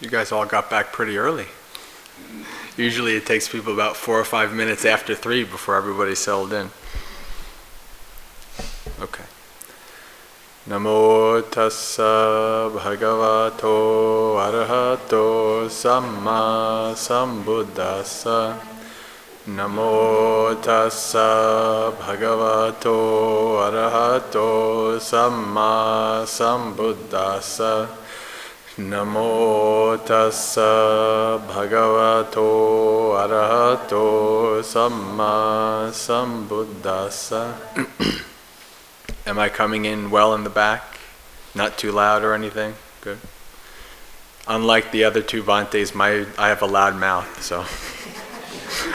You guys all got back pretty early. Usually it takes people about four or five minutes after three before everybody's settled in. नमो तस्स भगवतो अर्हतो सम्मा सम्बुद्धस्स। नमो तस्स भगवतो अर्हतो सम्मा सम्बुद्धस्स। नमो तस्स भगवतो अर्हतो सम्मा सम्बुद्धस्स। Am I coming in well in the back? Not too loud or anything? Good. Unlike the other two Bhantes, my I have a loud mouth, so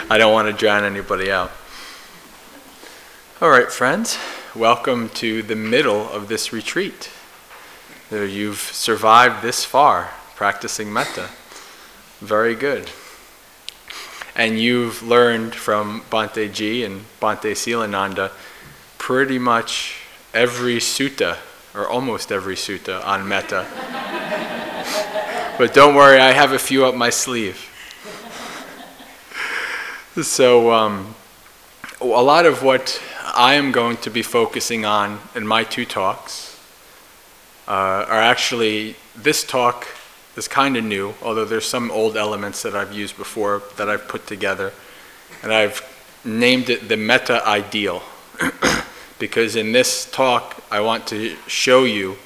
I don't want to drown anybody out. All right, friends, welcome to the middle of this retreat. You've survived this far practicing metta. Very good. And you've learned from Bhante G and Bhante Silananda pretty much every sutta, or almost every sutta, on metta. but don't worry, I have a few up my sleeve. So, um, a lot of what I am going to be focusing on in my two talks uh, are actually, this talk is kind of new, although there's some old elements that I've used before that I've put together. And I've named it the metta ideal. because in this talk, I want to show you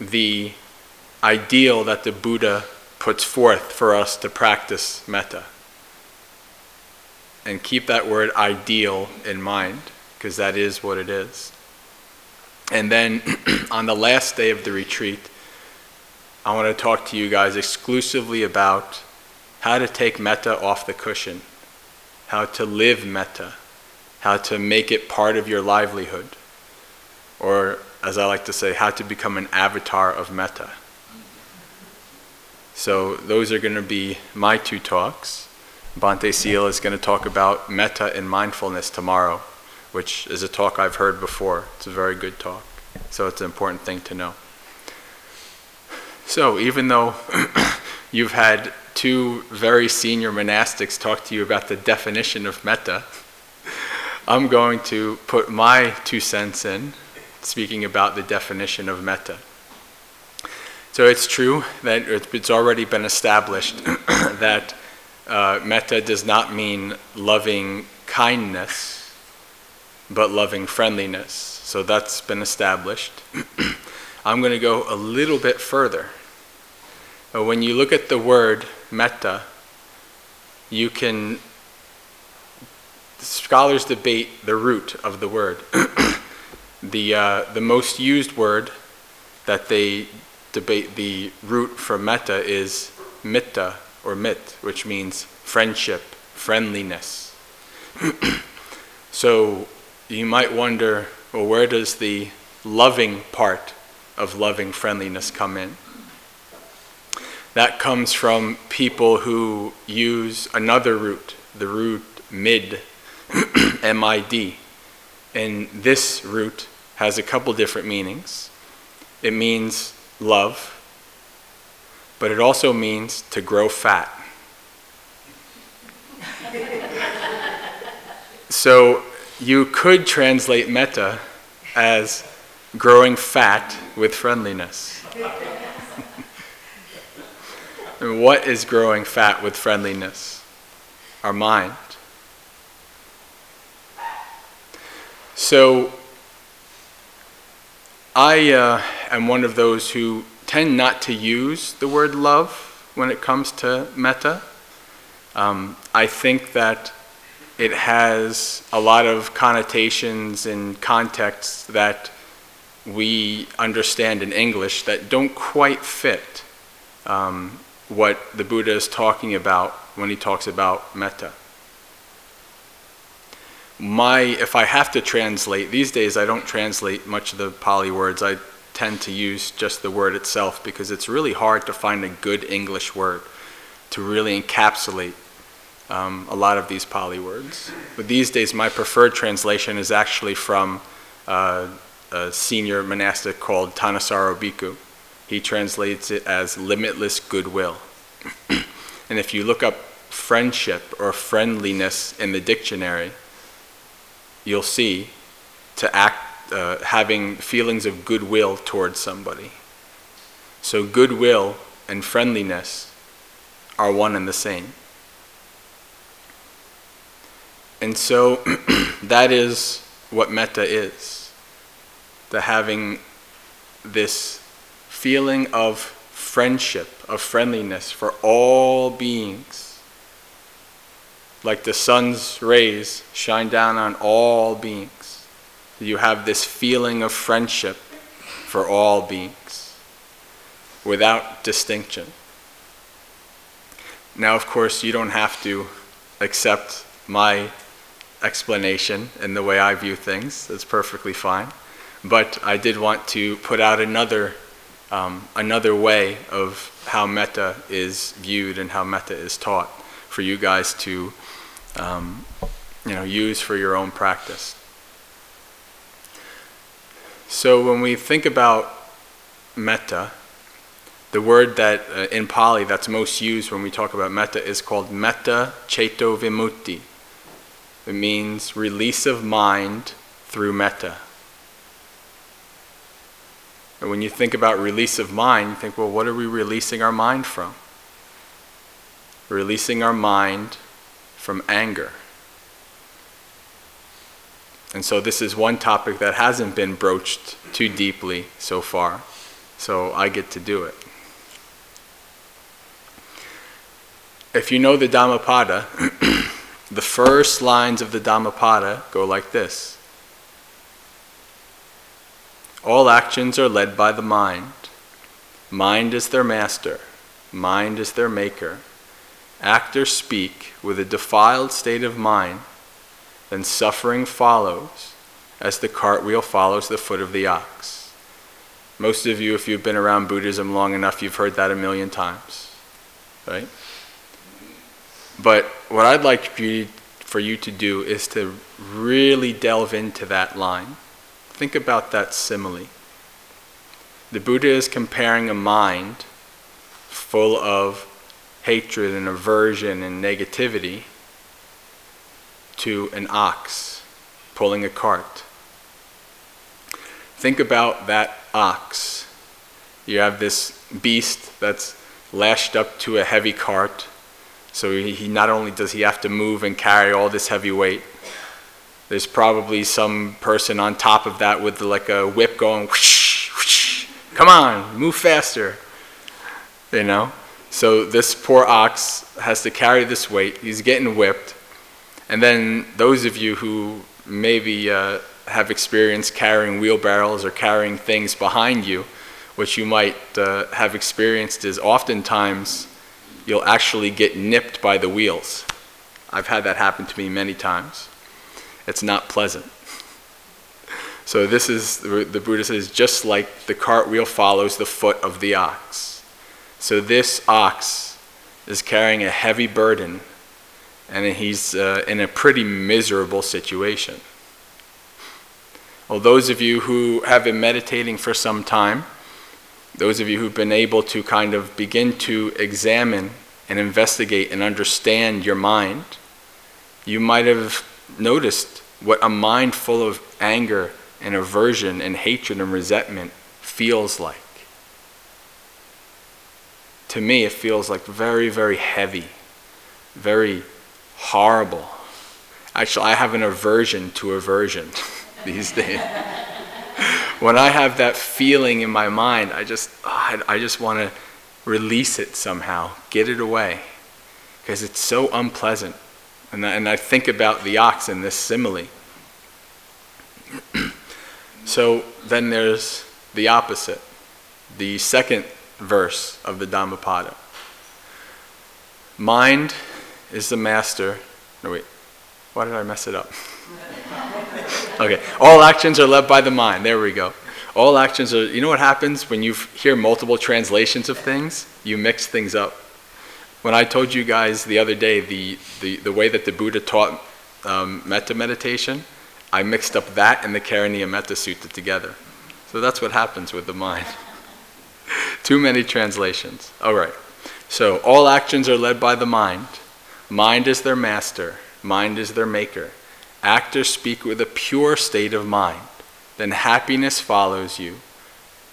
the ideal that the Buddha puts forth for us to practice metta. And keep that word ideal in mind, because that is what it is. And then on the last day of the retreat, I want to talk to you guys exclusively about how to take metta off the cushion, how to live metta, how to make it part of your livelihood, or as I like to say, how to become an avatar of metta. So those are going to be my two talks. Bhante Seal is going to talk about metta and mindfulness tomorrow which is a talk I've heard before. It's a very good talk. So it's an important thing to know. So even though you've had two very senior monastics talk to you about the definition of metta, I'm going to put my two cents in, speaking about the definition of metta. So it's true that it's already been established that uh, metta does not mean loving kindness but loving friendliness. So that's been established. I'm going to go a little bit further. When you look at the word metta, you can. Scholars debate the root of the word. the, uh, the most used word that they debate the root for metta is mitta or mit, which means friendship, friendliness. so you might wonder well, where does the loving part of loving friendliness come in? That comes from people who use another root, the root mid, M I D. And this root has a couple different meanings. It means love, but it also means to grow fat. so you could translate metta as growing fat with friendliness. what is growing fat with friendliness? Our mind. So, I uh, am one of those who tend not to use the word love when it comes to metta. Um, I think that it has a lot of connotations and contexts that we understand in English that don't quite fit um, what the Buddha is talking about when he talks about metta. My, if I have to translate, these days I don't translate much of the Pali words. I tend to use just the word itself because it's really hard to find a good English word to really encapsulate um, a lot of these Pali words. But these days, my preferred translation is actually from uh, a senior monastic called Thanissaro Bhikkhu. He translates it as limitless goodwill. and if you look up friendship or friendliness in the dictionary, you'll see to act, uh, having feelings of goodwill towards somebody. So, goodwill and friendliness are one and the same. And so, that is what metta is the having this feeling of friendship, of friendliness for all beings. Like the sun's rays shine down on all beings. You have this feeling of friendship for all beings without distinction. Now, of course, you don't have to accept my explanation and the way I view things. That's perfectly fine. But I did want to put out another um, another way of how metta is viewed and how metta is taught for you guys to um, you know, use for your own practice. So when we think about metta, the word that uh, in Pali that's most used when we talk about metta is called metta ceto vimutti. It means release of mind through metta. And when you think about release of mind, you think, well, what are we releasing our mind from? Releasing our mind from anger. And so this is one topic that hasn't been broached too deeply so far. So I get to do it. If you know the Dhammapada, the first lines of the Dhammapada go like this all actions are led by the mind. Mind is their master. Mind is their maker. Act or speak with a defiled state of mind, then suffering follows, as the cartwheel follows the foot of the ox. Most of you, if you've been around Buddhism long enough, you've heard that a million times, right? But what I'd like for you to do is to really delve into that line Think about that simile. The Buddha is comparing a mind full of hatred and aversion and negativity to an ox pulling a cart. Think about that ox. You have this beast that's lashed up to a heavy cart. So he, not only does he have to move and carry all this heavy weight, there's probably some person on top of that with like a whip going, whoosh, whoosh, come on, move faster. You know? So this poor ox has to carry this weight. He's getting whipped. And then those of you who maybe uh, have experience carrying wheelbarrows or carrying things behind you, what you might uh, have experienced is oftentimes you'll actually get nipped by the wheels. I've had that happen to me many times. It's not pleasant. So this is, the Buddha says, just like the cartwheel follows the foot of the ox. So this ox is carrying a heavy burden and he's uh, in a pretty miserable situation. Well, those of you who have been meditating for some time, those of you who've been able to kind of begin to examine and investigate and understand your mind, you might have noticed what a mind full of anger and aversion and hatred and resentment feels like. To me, it feels like very, very heavy, very horrible. Actually, I have an aversion to aversion these days. when I have that feeling in my mind, I just, I, I just want to release it somehow, get it away, because it's so unpleasant. And I, and I think about the ox in this simile. so then there's the opposite, the second verse of the Dhammapada. Mind is the master. No, wait. Why did I mess it up? okay. All actions are led by the mind. There we go. All actions are, you know what happens when you hear multiple translations of things? You mix things up. When I told you guys the other day the, the, the way that the Buddha taught um, metta meditation, I mixed up that and the Karaniya Metta Sutta together. So that's what happens with the mind. Too many translations. All right. So all actions are led by the mind. Mind is their master. Mind is their maker. Actors speak with a pure state of mind. Then happiness follows you,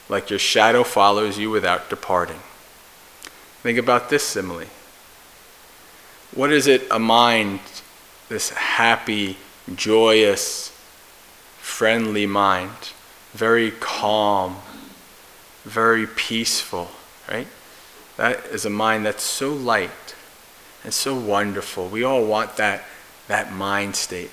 like your shadow follows you without departing. Think about this simile. What is it a mind, this happy, joyous, friendly mind, very calm, very peaceful, right? That is a mind that's so light and so wonderful. We all want that, that mind state.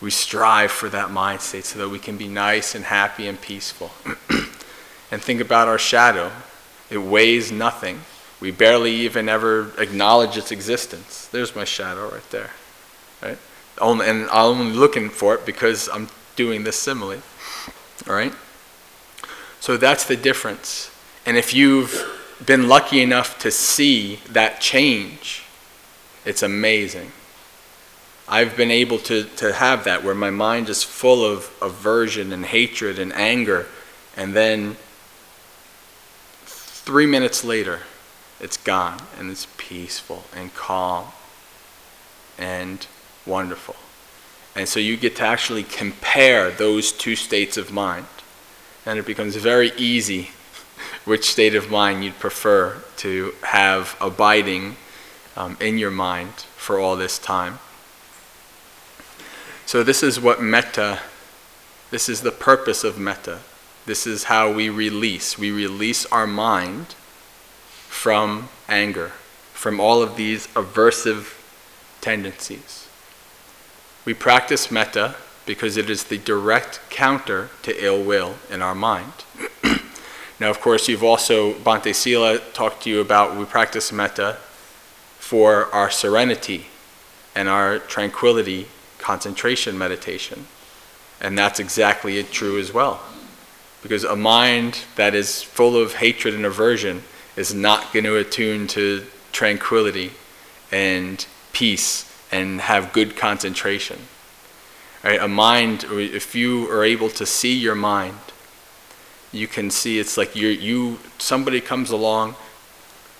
We strive for that mind state so that we can be nice and happy and peaceful. and think about our shadow. It weighs nothing. We barely even ever acknowledge its existence. There's my shadow right there. Right? Only, and I'm only looking for it because I'm doing this simile. All right? So that's the difference. And if you've been lucky enough to see that change, it's amazing. I've been able to, to have that where my mind is full of aversion and hatred and anger, and then three minutes later, it's gone and it's peaceful and calm and wonderful. And so you get to actually compare those two states of mind. And it becomes very easy which state of mind you'd prefer to have abiding um, in your mind for all this time. So, this is what metta, this is the purpose of metta. This is how we release. We release our mind from anger, from all of these aversive tendencies. We practice metta because it is the direct counter to ill will in our mind. now, of course, you've also, Bhante Sila talked to you about we practice metta for our serenity and our tranquility concentration meditation. And that's exactly true as well. Because a mind that is full of hatred and aversion is not going to attune to tranquility and peace and have good concentration. Right? A mind, if you are able to see your mind, you can see it's like you you somebody comes along,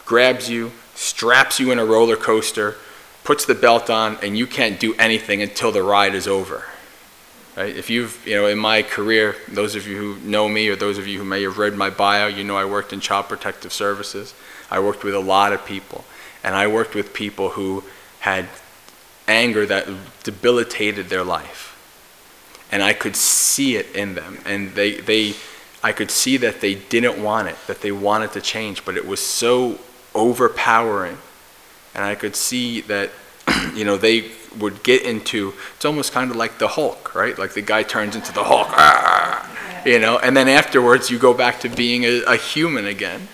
grabs you, straps you in a roller coaster, puts the belt on, and you can't do anything until the ride is over. Right? If you've, you know, in my career, those of you who know me or those of you who may have read my bio, you know I worked in Child Protective Services. I worked with a lot of people. And I worked with people who had anger that debilitated their life. And I could see it in them. And they, they, I could see that they didn't want it, that they wanted to change, but it was so overpowering. And I could see that, you know, they would get into, it's almost kind of like the Hulk, right? Like the guy turns into the Hulk, ah, you know, and then afterwards you go back to being a, a human again.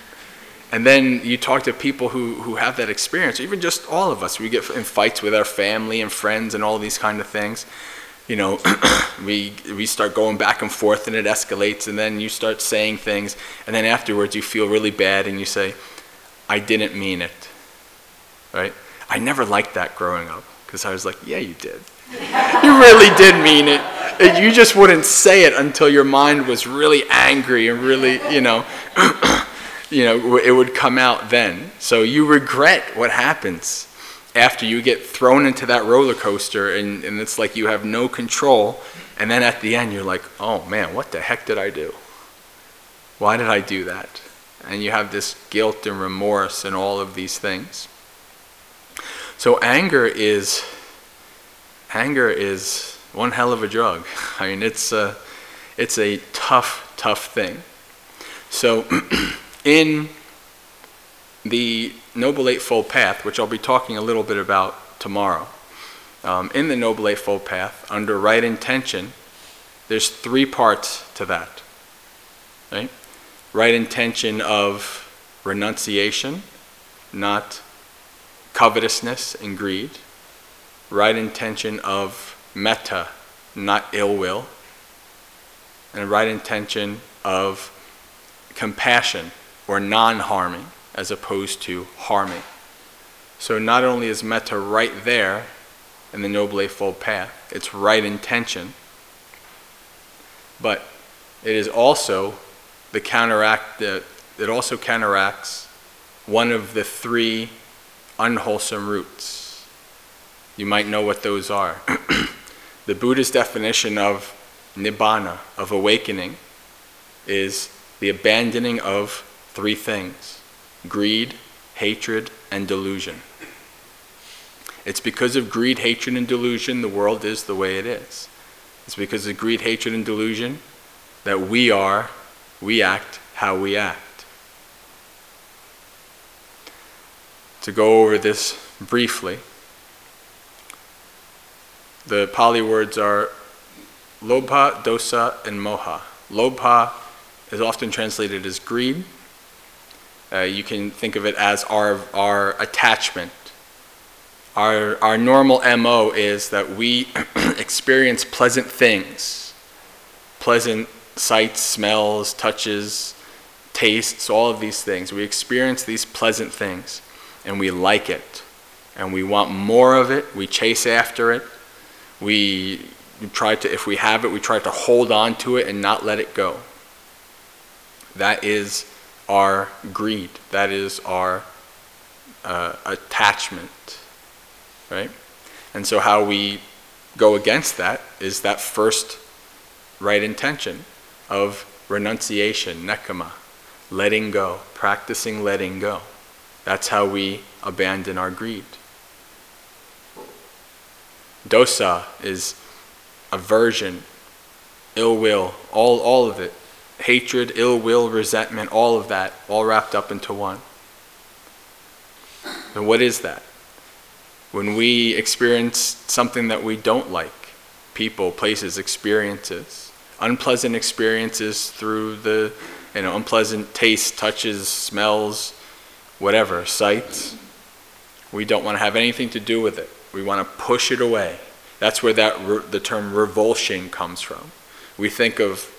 And then you talk to people who, who have that experience, even just all of us. We get in fights with our family and friends and all these kind of things. You know, we, we start going back and forth and it escalates, and then you start saying things, and then afterwards you feel really bad and you say, I didn't mean it. Right? I never liked that growing up because I was like, yeah, you did. you really did mean it. You just wouldn't say it until your mind was really angry and really, you know, you know, it would come out then. So you regret what happens after you get thrown into that roller coaster and, and it's like you have no control. And then at the end, you're like, oh man, what the heck did I do? Why did I do that? And you have this guilt and remorse and all of these things. So anger is anger is one hell of a drug. I mean, it's a, it's a tough, tough thing. So in the Noble Eightfold Path, which I'll be talking a little bit about tomorrow, um, in the Noble Eightfold Path, under right intention, there's three parts to that. Right? Right intention of renunciation, not covetousness and greed, right intention of metta, not ill will, and right intention of compassion or non harming as opposed to harming. So not only is metta right there in the Noble Eightfold Path, it's right intention, but it is also the counteract, the, it also counteracts one of the three unwholesome roots. You might know what those are. the Buddha's definition of nibbana, of awakening, is the abandoning of three things greed, hatred, and delusion. It's because of greed, hatred, and delusion the world is the way it is. It's because of greed, hatred, and delusion that we are, we act how we act. To go over this briefly, the Pali words are lobha, dosa, and moha. Lobha is often translated as greed. Uh, you can think of it as our, our attachment. Our, our normal MO is that we experience pleasant things, pleasant sights, smells, touches, tastes, all of these things. We experience these pleasant things and we like it and we want more of it. We chase after it. We try to, if we have it, we try to hold on to it and not let it go. That is our greed. That is our uh, attachment, right? And so, how we go against that is that first right intention of renunciation, nekkhamma, letting go, practicing letting go. That's how we abandon our greed. Dosa is aversion, ill will, all, all of it. Hatred, ill will, resentment, all of that, all wrapped up into one. And what is that? When we experience something that we don't like, people, places, experiences, unpleasant experiences through the you know, unpleasant tastes, touches, smells, whatever, sights, we don't want to have anything to do with it. We want to push it away. That's where that the term revulsion comes from. We think of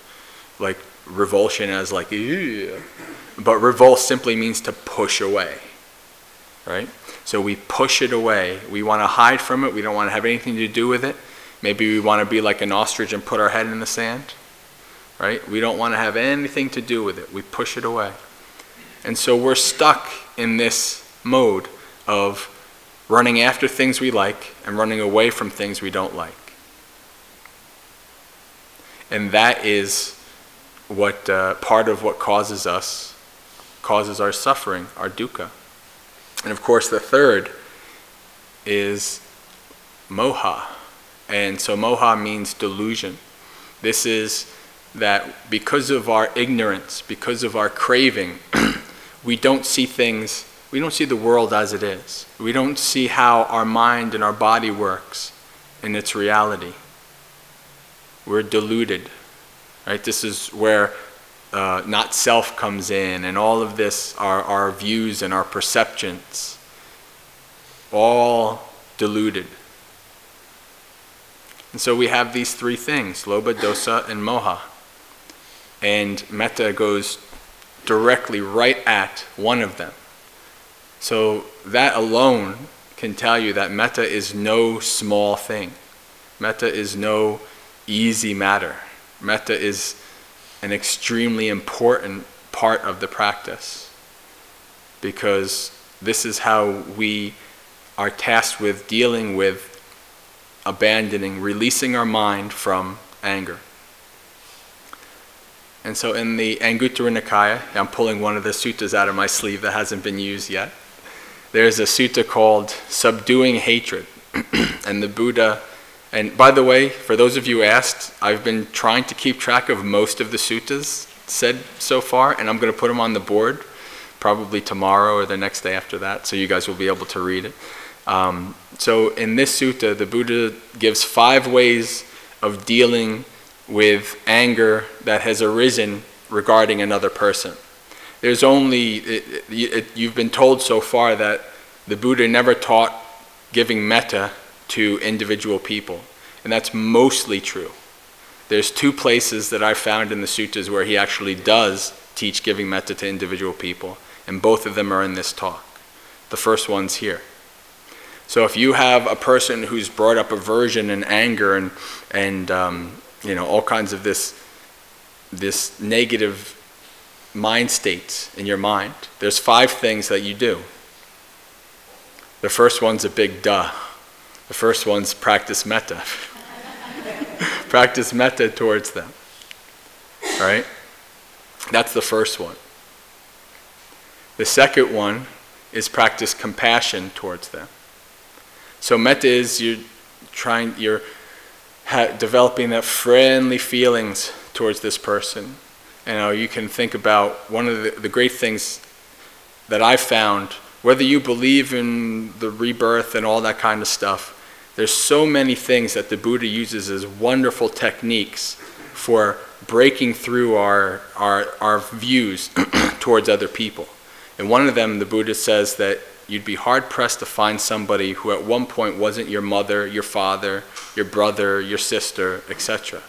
like revulsion as like, but revulse simply means to push away, right? So we push it away. We want to hide from it. We don't want to have anything to do with it. Maybe we want to be like an ostrich and put our head in the sand, right? We don't want to have anything to do with it. We push it away. And so we're stuck in this mode of running after things we like and running away from things we don't like. And that is what uh, part of what causes us, causes our suffering, our dukkha. And of course, the third is moha. And so moha means delusion. This is that because of our ignorance, because of our craving, we don't see things we don't see the world as it is. We don't see how our mind and our body works in its reality. We're deluded. Right? This is where uh, not self comes in, and all of this, our, our views and our perceptions, all deluded. And so we have these three things lobha, dosa, and moha. And metta goes directly right at one of them. So that alone can tell you that metta is no small thing. Metta is no easy matter. Metta is an extremely important part of the practice because this is how we are tasked with dealing with abandoning, releasing our mind from anger. And so in the Anguttara Nikaya, I'm pulling one of the suttas out of my sleeve that hasn't been used yet there's a sutta called Subduing Hatred. and the Buddha, and by the way, for those of you asked, I've been trying to keep track of most of the suttas said so far, and I'm going to put them on the board probably tomorrow or the next day after that, so you guys will be able to read it. Um, so in this sutta, the Buddha gives five ways of dealing with anger that has arisen regarding another person there's only, it, it, you've been told so far that the Buddha never taught giving metta to individual people. And that's mostly true. there's two places that I found in the suttas where he actually does teach giving metta to individual people, and both of them are in this talk. The first one's here. So if you have a person who's brought up aversion and anger and and um, you know all kinds of this this negative mind states in your mind, there's five things that you do. The first one's a big duh. The first one's practice metta. practice metta towards them. Right? That's the first one. The second one is practice compassion towards them. So metta is you're trying, you're ha- developing that friendly feelings towards this person. You know, you can think about one of the, the great things that I found, whether you believe in the rebirth and all that kind of stuff, there's so many things that the Buddha uses as wonderful techniques for breaking through our, our, our views towards other people. And one of them, the Buddha says that you'd be hard pressed to find somebody who at one point wasn't your mother, your father, your brother, your sister, etc.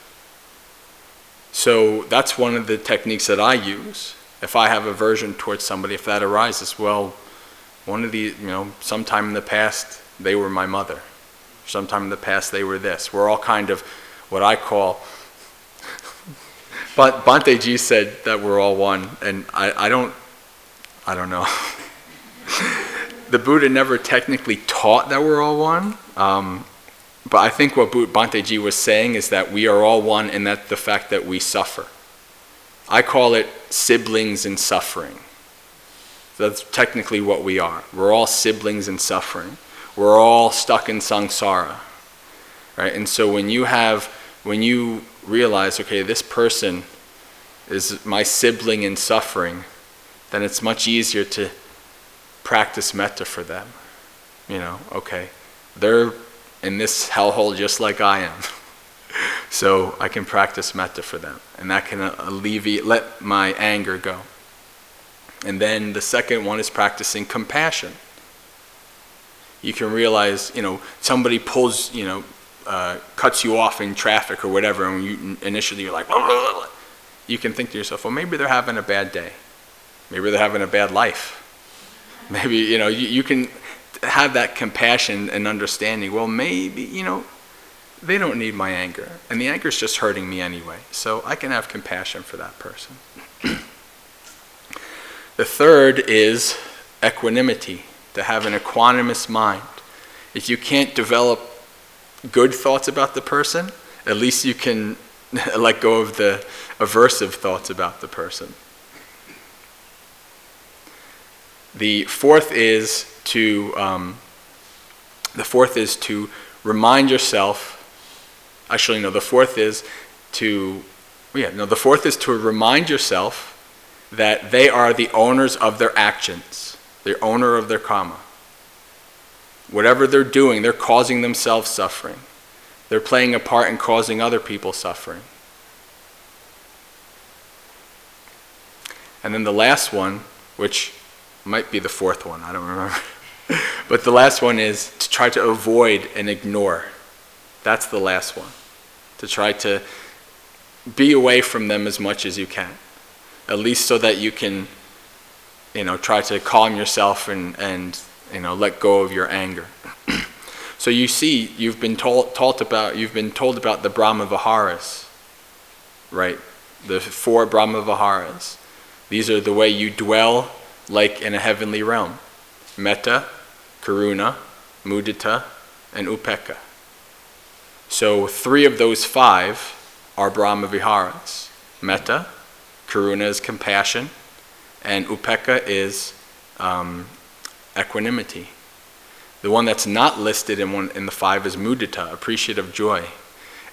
So that's one of the techniques that I use. If I have aversion towards somebody, if that arises, well, one of the, you know, sometime in the past, they were my mother. Sometime in the past, they were this. We're all kind of what I call. but Bhante said that we're all one, and I, I don't, I don't know. the Buddha never technically taught that we're all one. Um, but I think what Bhante was saying is that we are all one and that the fact that we suffer. I call it siblings in suffering. That's technically what we are. We're all siblings in suffering. We're all stuck in samsara. Right? And so when you have when you realize, okay, this person is my sibling in suffering, then it's much easier to practice metta for them. You know, okay, they're in this hellhole just like I am. so I can practice metta for them. And that can alleviate, let my anger go. And then the second one is practicing compassion. You can realize, you know, somebody pulls, you know, uh, cuts you off in traffic or whatever, and you initially you're like, blah, blah, blah. you can think to yourself, well, maybe they're having a bad day. Maybe they're having a bad life. Maybe, you know, you, you can have that compassion and understanding. Well, maybe, you know, they don't need my anger. And the anger is just hurting me anyway. So I can have compassion for that person. the third is equanimity, to have an equanimous mind. If you can't develop good thoughts about the person, at least you can let go of the aversive thoughts about the person. The fourth is to um, the fourth is to remind yourself. Actually, no. The fourth is to yeah no. The fourth is to remind yourself that they are the owners of their actions. They're owner of their karma. Whatever they're doing, they're causing themselves suffering. They're playing a part in causing other people suffering. And then the last one, which might be the fourth one, I don't remember. but the last one is to try to avoid and ignore. That's the last one. To try to be away from them as much as you can. At least so that you can, you know, try to calm yourself and, and you know, let go of your anger. so you see, you've been told, about, you've been told about the Brahma Viharas, right? The four Brahma Viharas. These are the way you dwell like in a heavenly realm. Metta, Karuna, Mudita, and Upekkha. So three of those five are Brahma Viharas. Metta, Karuna is compassion, and Upekkha is um, equanimity. The one that's not listed in, one, in the five is Mudita, appreciative joy.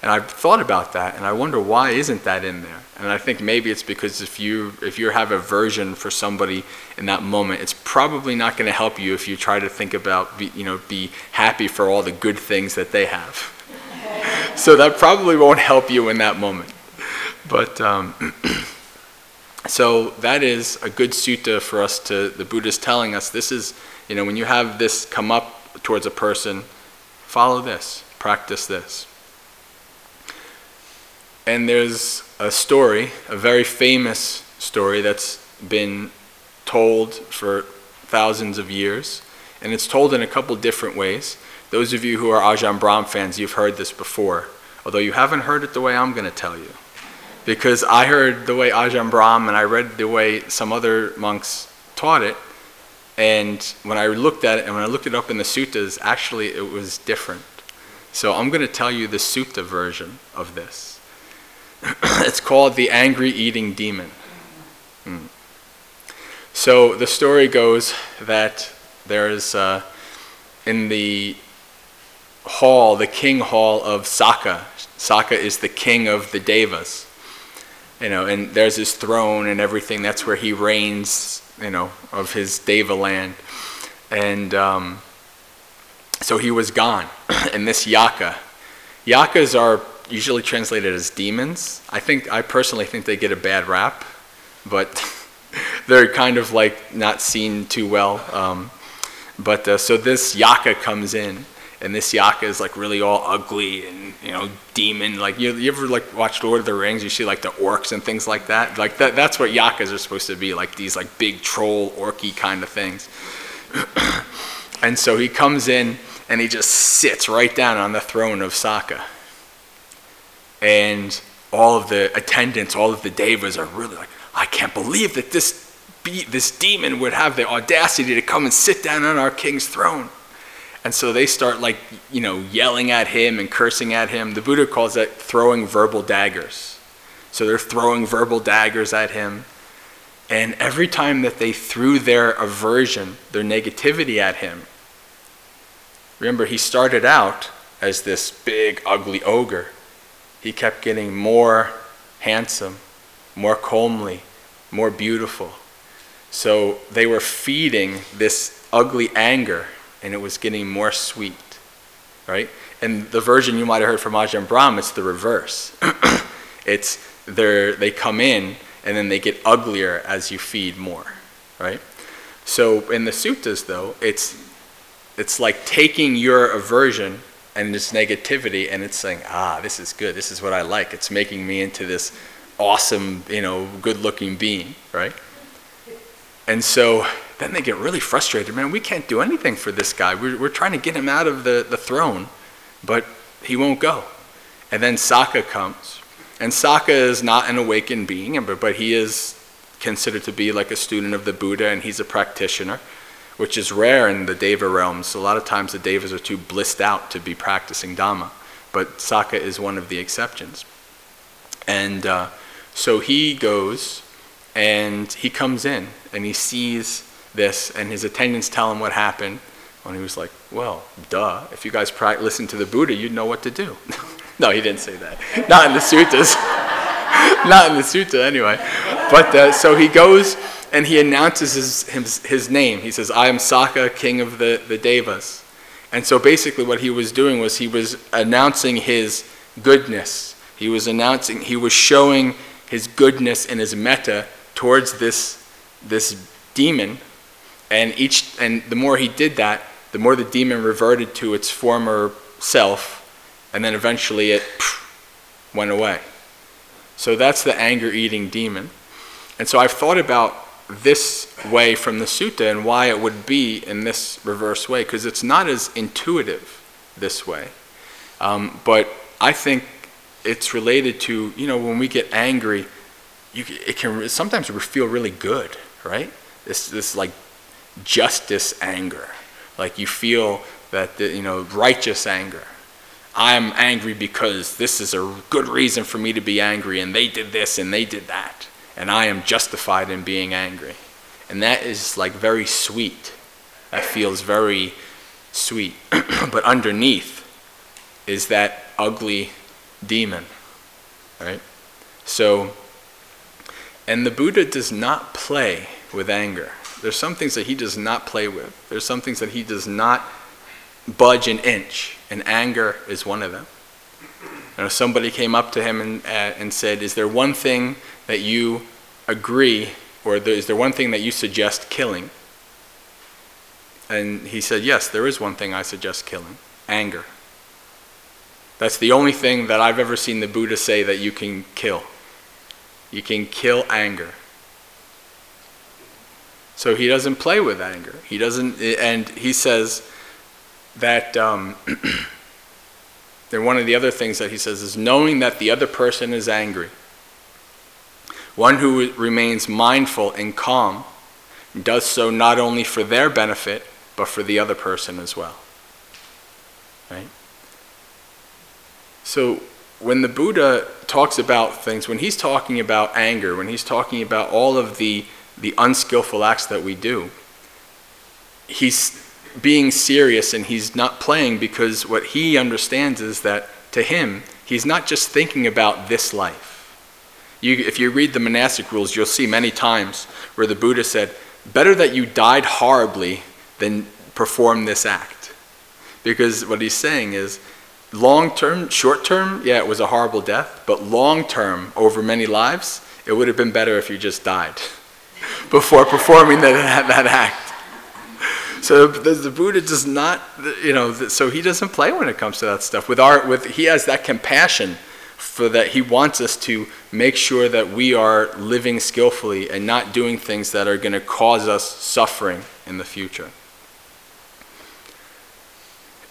And I've thought about that, and I wonder why isn't that in there? And I think maybe it's because if you if you have aversion for somebody in that moment, it's probably not going to help you if you try to think about be, you know be happy for all the good things that they have. so that probably won't help you in that moment. But um, so that is a good sutta for us to. The Buddha is telling us this is you know when you have this come up towards a person, follow this, practice this. and there's a story, a very famous story that's been told for thousands of years, and it's told in a couple different ways. Those of you who are Ajahn Brahm fans, you've heard this before, although you haven't heard it the way I'm going to tell you. Because I heard the way Ajahn Brahm and I read the way some other monks taught it, and when I looked at it and when I looked it up in the suttas, actually it was different. So I'm going to tell you the sutta version of this. it's called the angry eating demon. Mm. So the story goes that there's uh, in the hall, the king hall of Sakka. Sakka is the king of the Devas. You know, and there's his throne and everything. That's where he reigns, you know, of his Deva land. And um, so he was gone. and this Yakkha. Yakkhas are usually translated as demons. I think, I personally think they get a bad rap, but they're kind of like not seen too well. Um, but uh, so this Yakkha comes in, and this Yakkha is like really all ugly and you know demon. Like you, you ever like watch Lord of the Rings? You see like the orcs and things like that. Like that, that's what Yakkhas are supposed to be. Like these like big troll orky kind of things. and so he comes in and he just sits right down on the throne of Sakka. And all of the attendants, all of the devas are really like, I can't believe that this be, this demon would have the audacity to come and sit down on our king's throne. And so they start like, you know, yelling at him and cursing at him. The Buddha calls that throwing verbal daggers. So they're throwing verbal daggers at him. And every time that they threw their aversion, their negativity at him, remember, he started out as this big, ugly ogre. He kept getting more handsome, more comely, more beautiful. So they were feeding this ugly anger, and it was getting more sweet, right? And the version you might have heard from Ajahn Brahm, it's the reverse. it's they come in, and then they get uglier as you feed more, right? So in the suttas, though, it's it's like taking your aversion and this negativity, and it's saying, ah, this is good. This is what I like. It's making me into this awesome, you know, good-looking being, right? And so then they get really frustrated. Man, we can't do anything for this guy. We're, we're trying to get him out of the, the throne, but he won't go. And then Sakka comes. And Sakka is not an awakened being, but, but he is considered to be like a student of the Buddha, and he's a practitioner, which is rare in the Deva realms. A lot of times the Devas are too blissed out to be practicing Dhamma, but Sakka is one of the exceptions. And uh, so he goes and he comes in and he sees this, and his attendants tell him what happened. And he was like, Well, duh. If you guys pra- listen to the Buddha, you'd know what to do. no, he didn't say that. Not in the suttas. Not in the sutta, anyway. But uh, so he goes and he announces his, his, his, name. He says, I am Sakka, king of the, the Devas. And so basically, what he was doing was he was announcing his goodness. He was announcing, he was showing his goodness and his metta towards this, this demon. And, each, and the more he did that, the more the demon reverted to its former self, and then eventually it went away. So that's the anger eating demon. And so I've thought about this way from the sutta and why it would be in this reverse way, because it's not as intuitive this way. Um, but I think it's related to, you know, when we get angry, you, it can sometimes feel really good, right? This this like justice anger, like you feel that the, you know righteous anger. I'm angry because this is a good reason for me to be angry, and they did this and they did that, and I am justified in being angry, and that is like very sweet. That feels very sweet, but underneath is that ugly demon, right? So and the Buddha does not play with anger. There's some things that he does not play with. There's some things that he does not budge an inch, and anger is one of them. You know, somebody came up to him and, uh, and said, Is there one thing that you agree, or is there one thing that you suggest killing? And he said, Yes, there is one thing I suggest killing anger. That's the only thing that I've ever seen the Buddha say that you can kill. You can kill anger. So he doesn't play with anger. He doesn't, and he says that. Um, then one of the other things that he says is knowing that the other person is angry. One who remains mindful and calm does so not only for their benefit, but for the other person as well. Right? So when the Buddha talks about things, when he's talking about anger, when he's talking about all of the, the unskillful acts that we do, he's being serious and he's not playing because what he understands is that to him, he's not just thinking about this life. You, if you read the monastic rules, you'll see many times where the Buddha said, Better that you died horribly than perform this act. Because what he's saying is, long term, short term, yeah, it was a horrible death, but long term, over many lives, it would have been better if you just died before performing that, that act. So the, the, Buddha does not, you know, so he doesn't play when it comes to that stuff. With our, with he has that compassion for that. He wants us to make sure that we are living skillfully and not doing things that are going to cause us suffering in the future.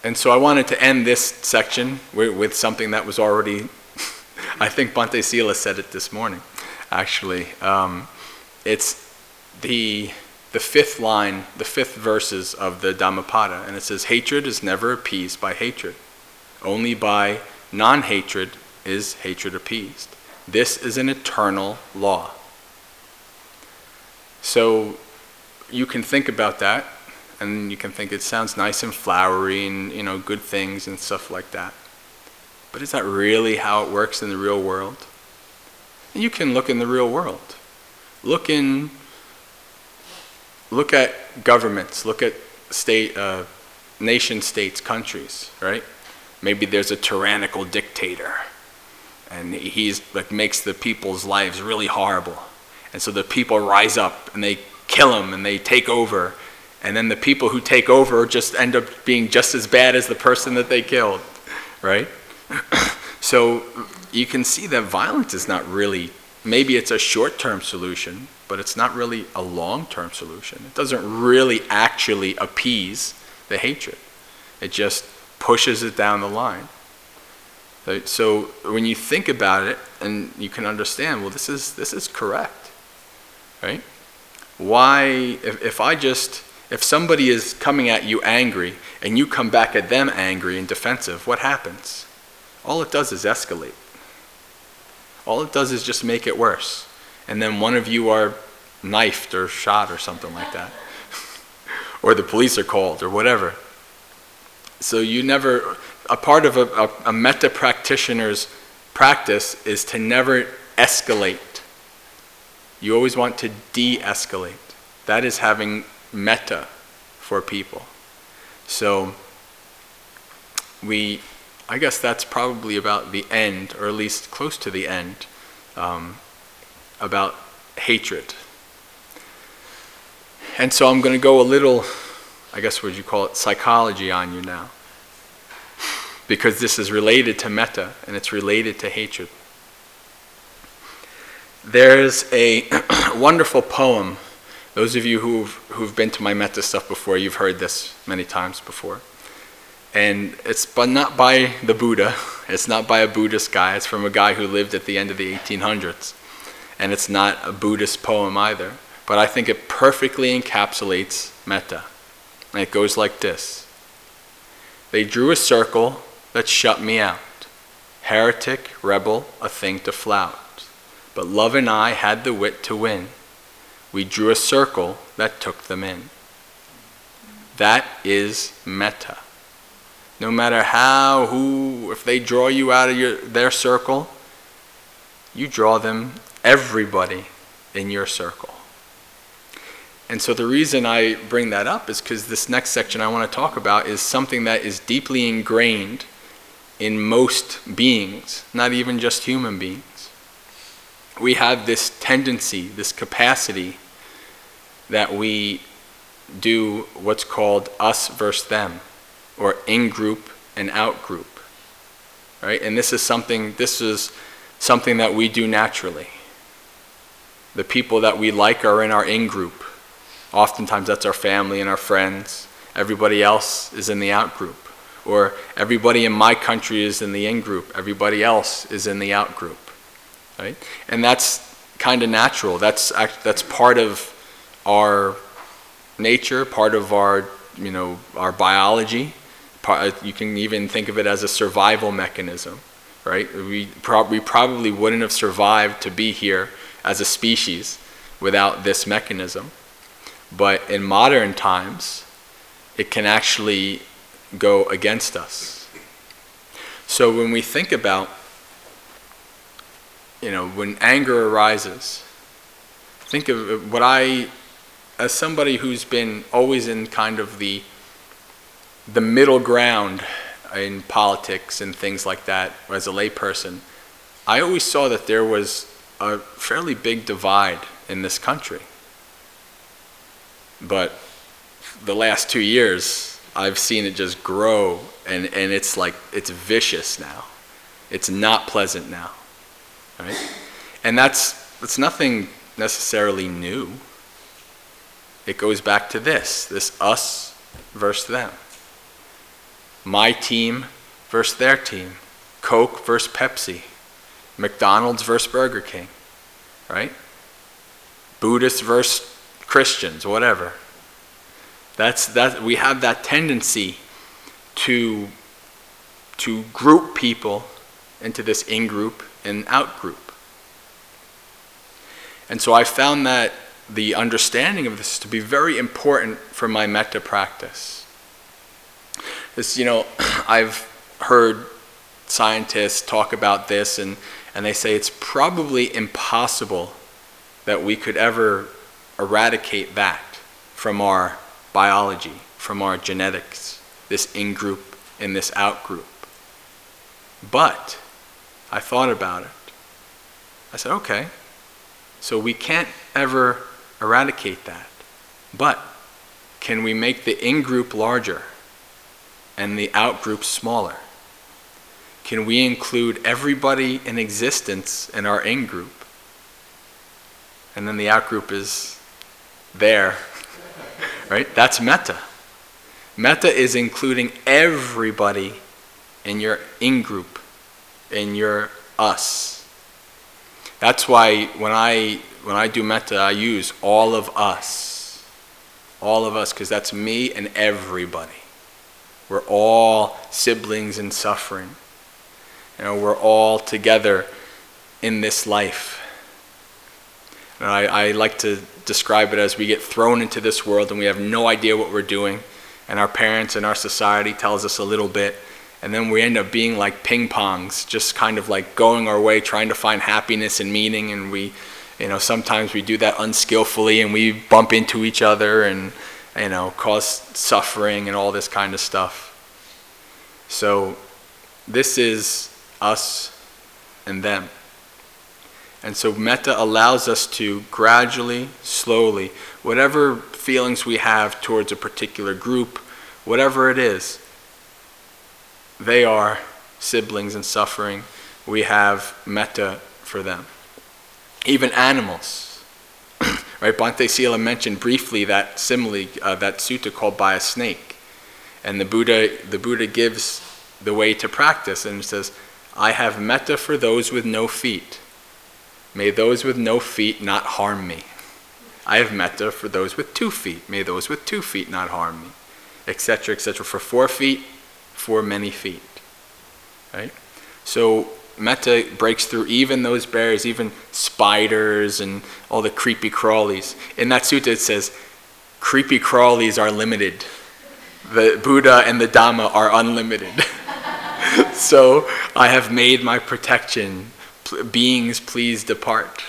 And so I wanted to end this section with, something that was already, I think Bhante Sila said it this morning, actually. Um, it's the the fifth line, the fifth verses of the Dhammapada, and it says, Hatred is never appeased by hatred. Only by non hatred is hatred appeased. This is an eternal law. So you can think about that, and you can think it sounds nice and flowery and you know good things and stuff like that. But is that really how it works in the real world? And you can look in the real world. Look in look at governments, look at state, uh, nation states, countries, right? Maybe there's a tyrannical dictator, and he's like makes the people's lives really horrible, and so the people rise up and they kill him and they take over, and then the people who take over just end up being just as bad as the person that they killed, right? so you can see that violence is not really. Maybe it's a short-term solution, but it's not really a long term solution. It doesn't really actually appease the hatred, it just pushes it down the line. So when you think about it and you can understand, well, this is, this is correct, right? Why, if, if I just, if somebody is coming at you angry and you come back at them angry and defensive, what happens? All it does is escalate. All it does is just make it worse and then one of you are knifed or shot or something like that. or the police are called or whatever. So you never, a part of a, a, a metta practitioner's practice is to never escalate. You always want to de escalate. That is having metta for people. So we, I guess that's probably about the end, or at least close to the end. Um, about hatred. And so I'm going to go a little, I guess, would you call it psychology on you now? Because this is related to metta and it's related to hatred. There's a wonderful poem. Those of you who've, who've been to my metta stuff before, you've heard this many times before. And it's but not by the Buddha, it's not by a Buddhist guy, it's from a guy who lived at the end of the 1800s and it's not a Buddhist poem either. But I think it perfectly encapsulates metta. And it goes like this They drew a circle that shut me out. Heretic, rebel, a thing to flout. But love and I had the wit to win. We drew a circle that took them in. That is metta. No matter how, who, if they draw you out of your, their circle, you draw them everybody in your circle. And so the reason I bring that up is because this next section I want to talk about is something that is deeply ingrained in most beings, not even just human beings. We have this tendency, this capacity that we do what's called us versus them, or in group and out group. right? And this is something, this is something that we do naturally. The people that we like are in our in group. Oftentimes that's our family and our friends. Everybody else is in the out group. Or everybody in my country is in the in group. Everybody else is in the out group. Right? And that's kind of natural. That's, that's part of our nature, part of our, you know, our biology. You can even think of it as a survival mechanism, right? We, prob- we probably wouldn't have survived to be here as a species without this mechanism. But in modern times, it can actually go against us. So when we think about, you know, when anger arises, think of what I, as somebody who's been always in kind of the, the middle ground in politics and things like that as a layperson, I always saw that there was a fairly big divide in this country. But the last two years, I've seen it just grow, and, and it's like, it's vicious now. It's not pleasant now. Right? And that's, that's nothing necessarily new. It goes back to this this us versus them. My team versus their team. Coke versus Pepsi. McDonald's versus Burger King. Right? Buddhists versus Christians, whatever. That's that we have that tendency to to group people into this in group and out group. And so I found that the understanding of this to be very important for my metta practice. This, you know, I've heard scientists talk about this and, and they say it's probably impossible that we could ever eradicate that from our biology, from our genetics, this in group and this out group. But I thought about it. I said, okay, so we can't ever eradicate that. But can we make the in group larger and the out group smaller? Can we include everybody in existence in our in group? And then the out group is there, right? That's metta. Metta is including everybody in your in group, in your us. That's why when I when I do metta, I use all of us, all of us, because that's me and everybody. We're all siblings in suffering. You know, we're all together in this life. And I, I like to describe it as we get thrown into this world and we have no idea what we're doing, and our parents and our society tells us a little bit, and then we end up being like ping pongs, just kind of like going our way, trying to find happiness and meaning, and we, you know, sometimes we do that unskillfully and we bump into each other and, you know, cause suffering and all this kind of stuff. So, this is us and them. And so metta allows us to gradually, slowly, whatever feelings we have towards a particular group, whatever it is, they are siblings in suffering. We have metta for them. Even animals. Right? Bhante Sila mentioned briefly that simile, uh, that sutta called by a snake. And the Buddha, the Buddha gives the way to practice and says, I have metta for those with no feet. May those with no feet not harm me. I have metta for those with two feet. May those with two feet not harm me. Etc., etc. For four feet, for many feet. Right? So metta breaks through even those barriers, even spiders and all the creepy crawlies. In that sutta it says, creepy crawlies are limited. The Buddha and the Dhamma are unlimited. so I have made my protection beings please depart.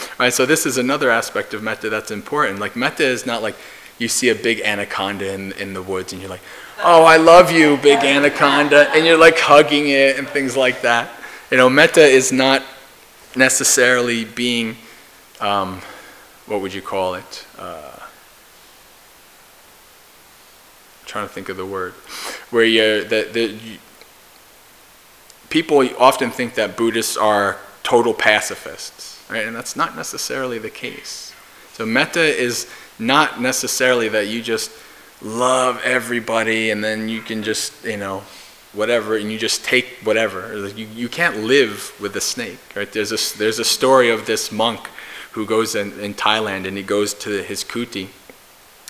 All right, so this is another aspect of metta that's important. Like metta is not like you see a big anaconda in, in the woods and you're like, oh, I love you, big anaconda, and you're like hugging it and things like that. You know, metta is not necessarily being, um, what would you call it? Uh, trying to think of the word, where you the, the people often think that Buddhists are total pacifists, right? And that's not necessarily the case. So metta is not necessarily that you just love everybody and then you can just, you know, whatever, and you just take whatever. You, you can't live with a snake, right? There's a, there's a story of this monk who goes in, in Thailand and he goes to his kuti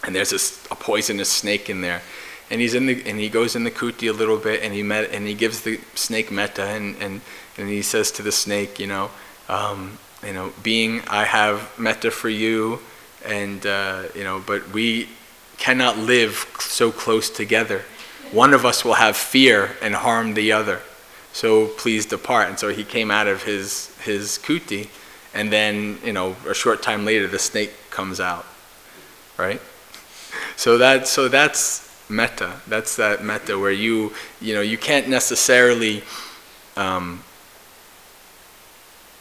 and there's a, a poisonous snake in there and he's in the and he goes in the kuti a little bit and he met and he gives the snake metta and and, and he says to the snake you know um, you know being I have metta for you and uh, you know but we cannot live so close together. One of us will have fear and harm the other. So please depart. And so he came out of his his kuti. And then you know a short time later the snake comes out right? So that so that's metta. That's that metta where you, you know, you can't necessarily, um,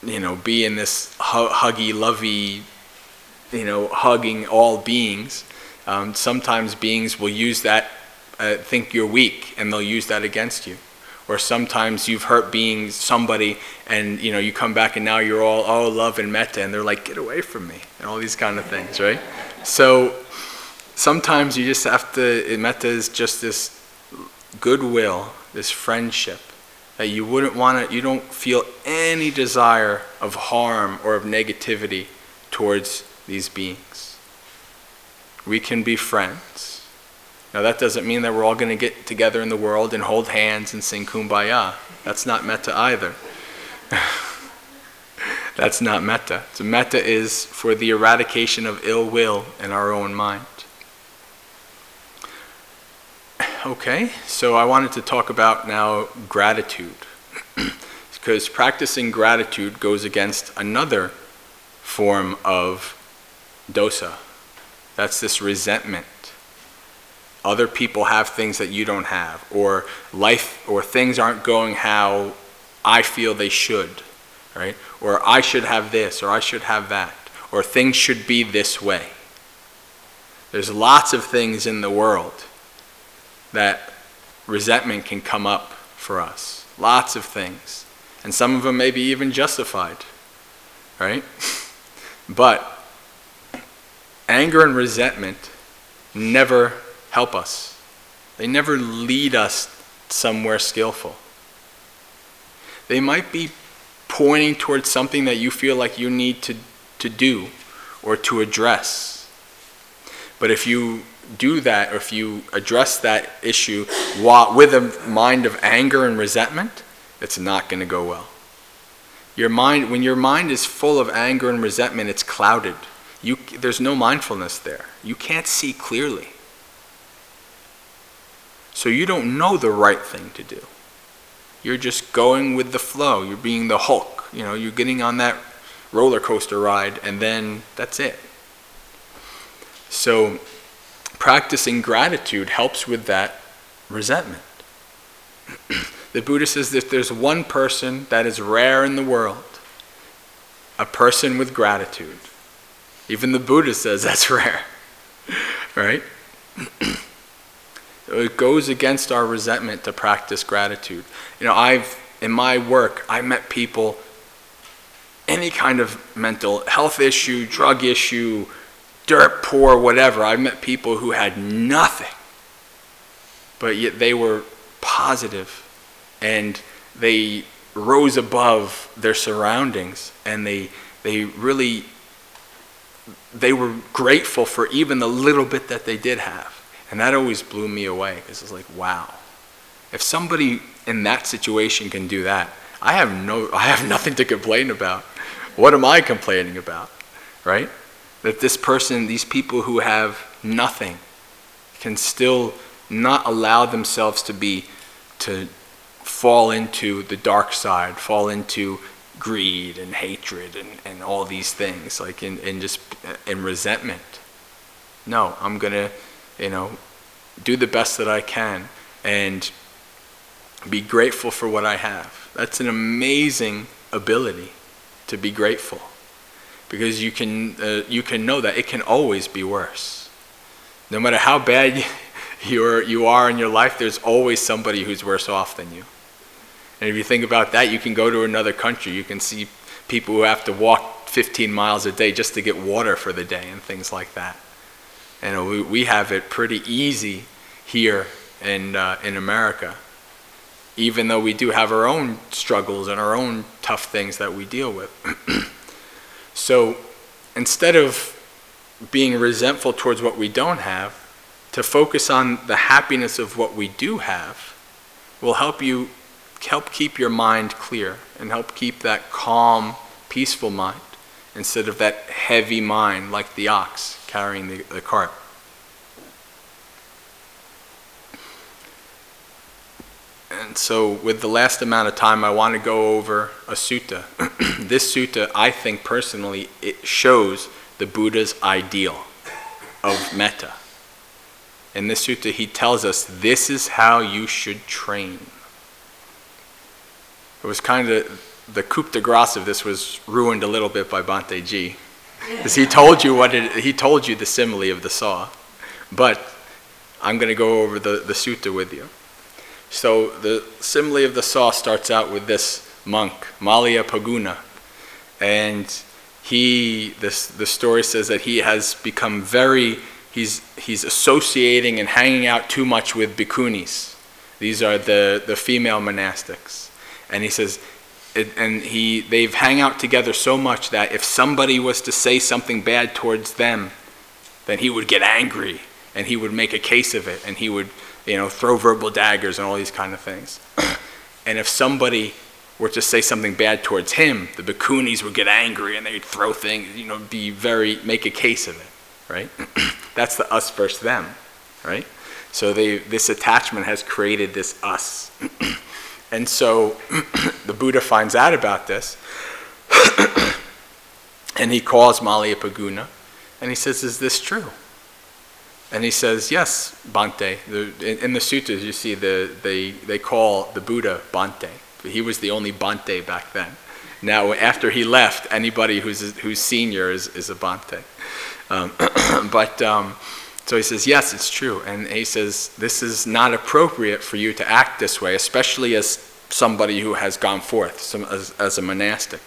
you know, be in this hu- huggy, lovey, you know, hugging all beings. Um, sometimes beings will use that, uh, think you're weak, and they'll use that against you. Or sometimes you've hurt being somebody, and you know you come back and now you're all oh love and metta, and they're like get away from me, and all these kind of things, right? So sometimes you just have to, metta is just this goodwill, this friendship that you wouldn't want to, you don't feel any desire of harm or of negativity towards these beings. We can be friends. Now, that doesn't mean that we're all going to get together in the world and hold hands and sing kumbaya. That's not metta either. That's not metta. So, metta is for the eradication of ill will in our own mind. Okay, so I wanted to talk about now gratitude. because practicing gratitude goes against another form of dosa. That's this resentment. Other people have things that you don't have, or life, or things aren't going how I feel they should, right? Or I should have this, or I should have that, or things should be this way. There's lots of things in the world that resentment can come up for us. Lots of things. And some of them may be even justified, right? but anger and resentment never help us, they never lead us somewhere skillful. They might be pointing towards something that you feel like you need to, to do or to address. But if you do that, or if you address that issue while, with a mind of anger and resentment, it's not going to go well. Your mind, when your mind is full of anger and resentment, it's clouded. You, there's no mindfulness there. You can't see clearly. So you don't know the right thing to do. You're just going with the flow. You're being the Hulk. You know, you're getting on that roller coaster ride, and then that's it. So practicing gratitude helps with that resentment. the Buddha says that there's one person that is rare in the world, a person with gratitude. Even the Buddha says that's rare, right? it goes against our resentment to practice gratitude. You know, I've, in my work, I met people, any kind of mental health issue, drug issue, dirt poor, whatever. I've met people who had nothing, but yet they were positive and they rose above their surroundings and they, they really they were grateful for even the little bit that they did have. And that always blew me away because it's like, wow. If somebody in that situation can do that, I have no I have nothing to complain about. What am I complaining about? Right? that this person, these people who have nothing, can still not allow themselves to be, to fall into the dark side, fall into greed and hatred and, and all these things, like in, in just in resentment. No, I'm gonna, you know, do the best that I can and be grateful for what I have. That's an amazing ability to be grateful because you can, uh, you can know that it can always be worse. No matter how bad you're, you are in your life, there's always somebody who's worse off than you. And if you think about that, you can go to another country. You can see people who have to walk 15 miles a day just to get water for the day and things like that. And we, we have it pretty easy here in, uh, in America, even though we do have our own struggles and our own tough things that we deal with. so instead of being resentful towards what we don't have, to focus on the happiness of what we do have will help you help keep your mind clear and help keep that calm, peaceful mind instead of that heavy mind like the ox carrying the, the cart. And so, with the last amount of time, I want to go over a sutta. this sutta, I think personally, it shows the Buddha's ideal of metta. In this sutta, he tells us this is how you should train. It was kind of the coup de grace of this was ruined a little bit by Bhante G. Because he told you what it, he told you the simile of the saw. But I'm going to go over the, the sutta with you. So the simile of the saw starts out with this monk, Moliya Phagguna. And he, this, the story says that he has become very, he's, he's associating and hanging out too much with bhikkhunis. These are the, the female monastics. And he says, and he, they've hang out together so much that if somebody was to say something bad towards them, then he would get angry and he would make a case of it and he would, you know, throw verbal daggers and all these kind of things. and if somebody were to say something bad towards him, the bhikkhunis would get angry and they'd throw things, you know, be very, make a case of it, right? That's the us versus them, right? So they, this attachment has created this us. And so the Buddha finds out about this, and he calls Phagguna, and he says, Is this true? And he says, Yes, Bhante. The, in, in, the sutras, you see the, they, they call the Buddha Bhante. He was the only Bhante back then. Now, after he left, anybody who's, who's senior is, is a Bhante. Um, but um, so he says, Yes, it's true. And he says, This is not appropriate for you to act this way, especially as somebody who has gone forth some, as, as a monastic.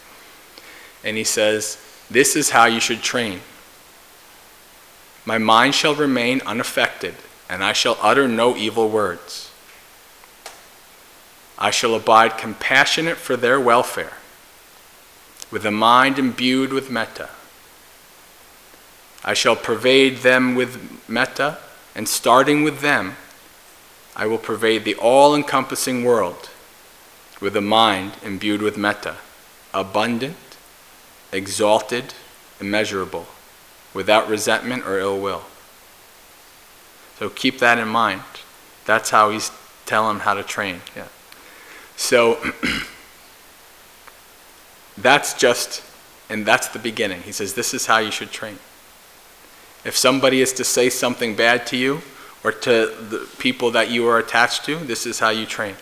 And he says, This is how you should train. My mind shall remain unaffected, and I shall utter no evil words. I shall abide compassionate for their welfare, with a mind imbued with metta. I shall pervade them with metta, and starting with them, I will pervade the all encompassing world with a mind imbued with metta, abundant, exalted, immeasurable, without resentment or ill will. So keep that in mind. That's how he's telling him how to train. Yeah. So that's just, and that's the beginning. He says, This is how you should train. If somebody is to say something bad to you or to the people that you are attached to, this is how you train.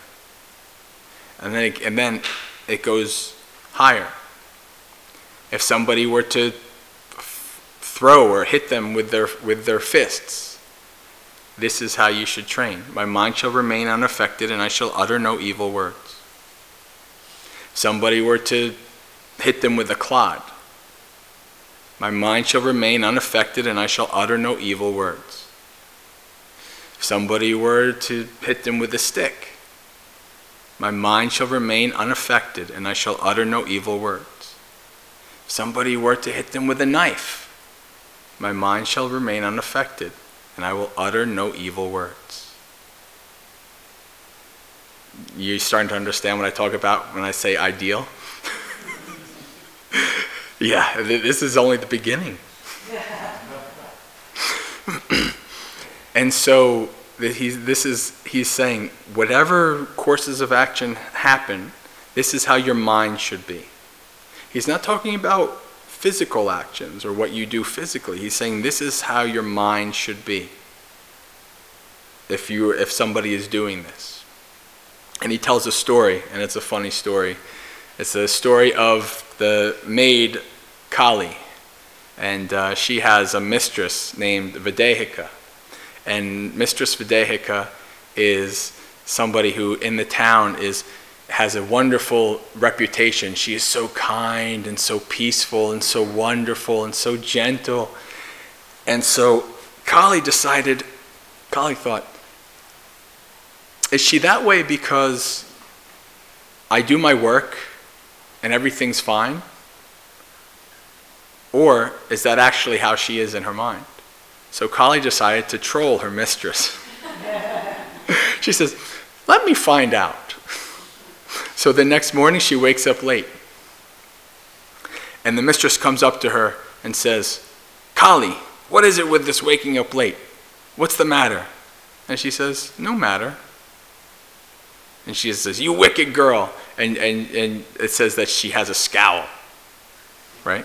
And then it, and then it goes higher. If somebody were to throw or hit them with their, with their fists, this is how you should train. My mind shall remain unaffected, and I shall utter no evil words. Somebody were to hit them with a clod. My mind shall remain unaffected, and I shall utter no evil words. If somebody were to hit them with a stick, my mind shall remain unaffected, and I shall utter no evil words. If somebody were to hit them with a knife, my mind shall remain unaffected, and I will utter no evil words. You starting to understand what I talk about when I say ideal? Yeah, this is only the beginning. and so he's, this is, he's saying, whatever courses of action happen, this is how your mind should be. He's not talking about physical actions or what you do physically. He's saying this is how your mind should be if, you, if somebody is doing this. And he tells a story, and it's a funny story. It's a story of the maid Kali, and uh, she has a mistress named Videhika. And Mistress Videhika is somebody who in the town is has a wonderful reputation. She is so kind and so peaceful and so wonderful and so gentle. And so Kali decided, Kali thought, is she that way because I do my work and everything's fine? Or is that actually how she is in her mind? So Kali decided to troll her mistress. she says, Let me find out. So the next morning she wakes up late. And the mistress comes up to her and says, Kali, what is it with this waking up late? What's the matter? And she says, No matter. And she says, You wicked girl. And, and, and it says that she has a scowl. Right?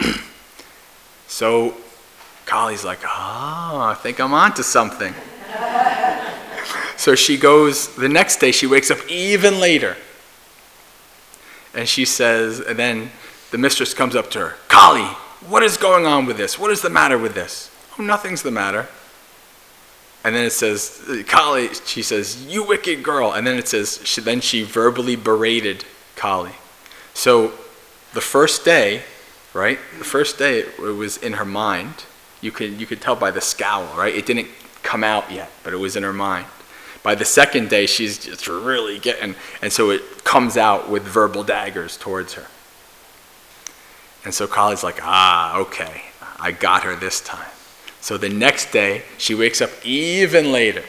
so Kali's like, Oh, I think I'm onto something. so she goes, the next day she wakes up even later. And she says, and then the mistress comes up to her, Kali, what is going on with this? What is the matter with this? Oh, nothing's the matter. And then it says, Kali, she says, you wicked girl. And then it says, she, then she verbally berated Kali. So the first day, right? The first day it, it was in her mind. You could, you could tell by the scowl, right? It didn't come out yet, but it was in her mind. By the second day, she's just really getting, and so it comes out with verbal daggers towards her. And so Kali's like, ah, okay, I got her this time. So the next day, she wakes up even later.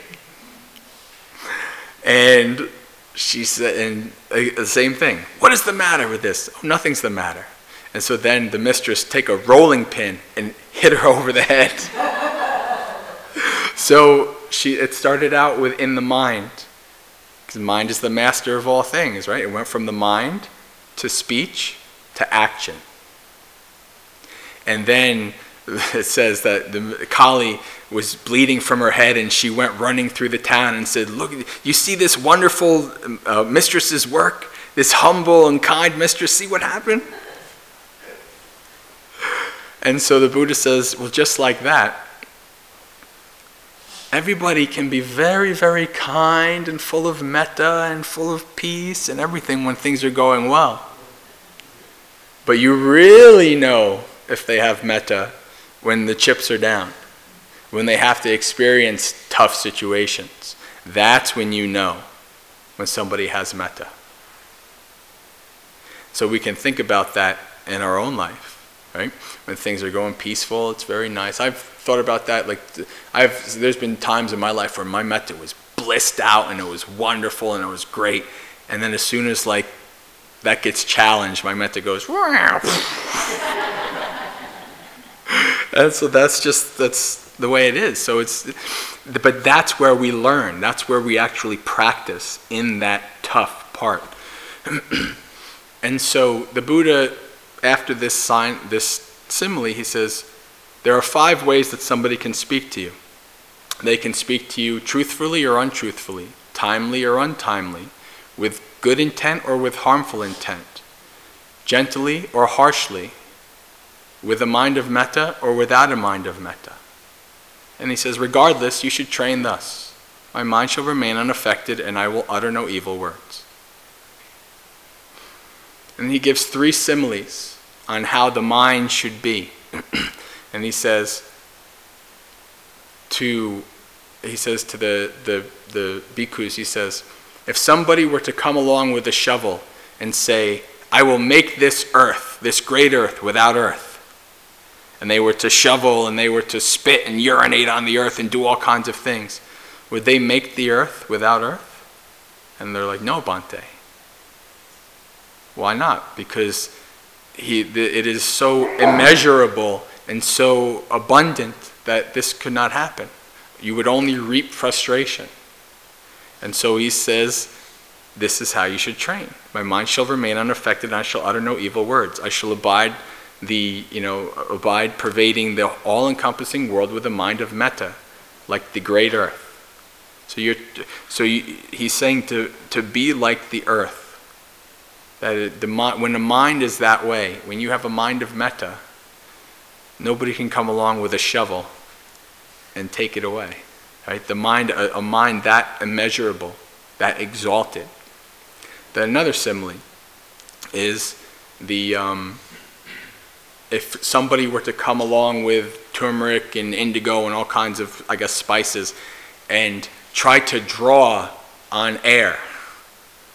And she said, and the same thing. What is the matter with this? Oh, nothing's the matter. And so then the mistress take a rolling pin and hit her over the head. so she, it started out with in the mind, because the mind is the master of all things, right? It went from the mind to speech to action. And then it says that the Kali was bleeding from her head and she went running through the town and said, Look, you see this wonderful uh, mistress's work? This humble and kind mistress, see what happened? And so the Buddha says, Well, just like that, everybody can be very, very kind and full of metta and full of peace and everything when things are going well. But you really know if they have metta when the chips are down, when they have to experience tough situations. That's when you know when somebody has metta. So we can think about that in our own life, right? When things are going peaceful, it's very nice. I've thought about that. Like, I've there's been times in my life where my metta was blissed out and it was wonderful and it was great, and then as soon as like that gets challenged, my metta goes. and so that's just that's the way it is. So it's, but that's where we learn. That's where we actually practice in that tough part. and so the Buddha, after this sign, this simile, he says, there are five ways that somebody can speak to you. They can speak to you truthfully or untruthfully, timely or untimely, with good intent or with harmful intent, gently or harshly, with a mind of metta or without a mind of metta. And he says, Regardless, you should train thus. My mind shall remain unaffected, and I will utter no evil words. And he gives three similes on how the mind should be. and he says to he says to the, the, the bhikkhus, he says, if somebody were to come along with a shovel and say, I will make this earth, this great earth, without earth, and they were to shovel and they were to spit and urinate on the earth and do all kinds of things, would they make the earth without earth? And they're like, no, Bhante. Why not? Because he, it is so immeasurable and so abundant that this could not happen. You would only reap frustration. And so he says, This is how you should train. My mind shall remain unaffected, and I shall utter no evil words. I shall abide the, you know, abide pervading the all encompassing world with a mind of metta, like the great earth. So, you're, so you, he's saying to, to be like the earth. That the, when the mind is that way, when you have a mind of metta, nobody can come along with a shovel and take it away. Right? The mind, a, a mind that immeasurable, that exalted. Then another simile is the um, if somebody were to come along with turmeric and indigo and all kinds of, I guess, spices and try to draw on air,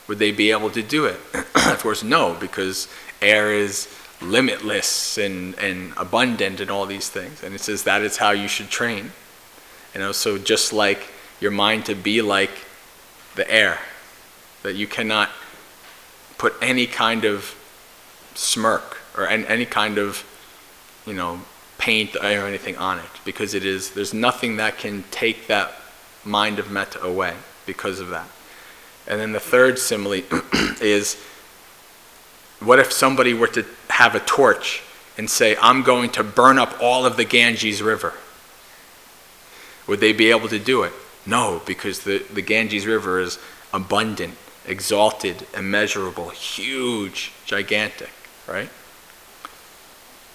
would they be able to do it? of course, no, because air is limitless and, and abundant and all these things. And it says that is how you should train. You know, so just like your mind to be like the air, that you cannot put any kind of smirk or any, kind of, you know, paint or anything on it because it is, there's nothing that can take that mind of metta away because of that. And then the third simile is what if somebody were to have a torch and say, I'm going to burn up all of the Ganges River? Would they be able to do it? No, because the, the Ganges River is abundant, exalted, immeasurable, huge, gigantic, right?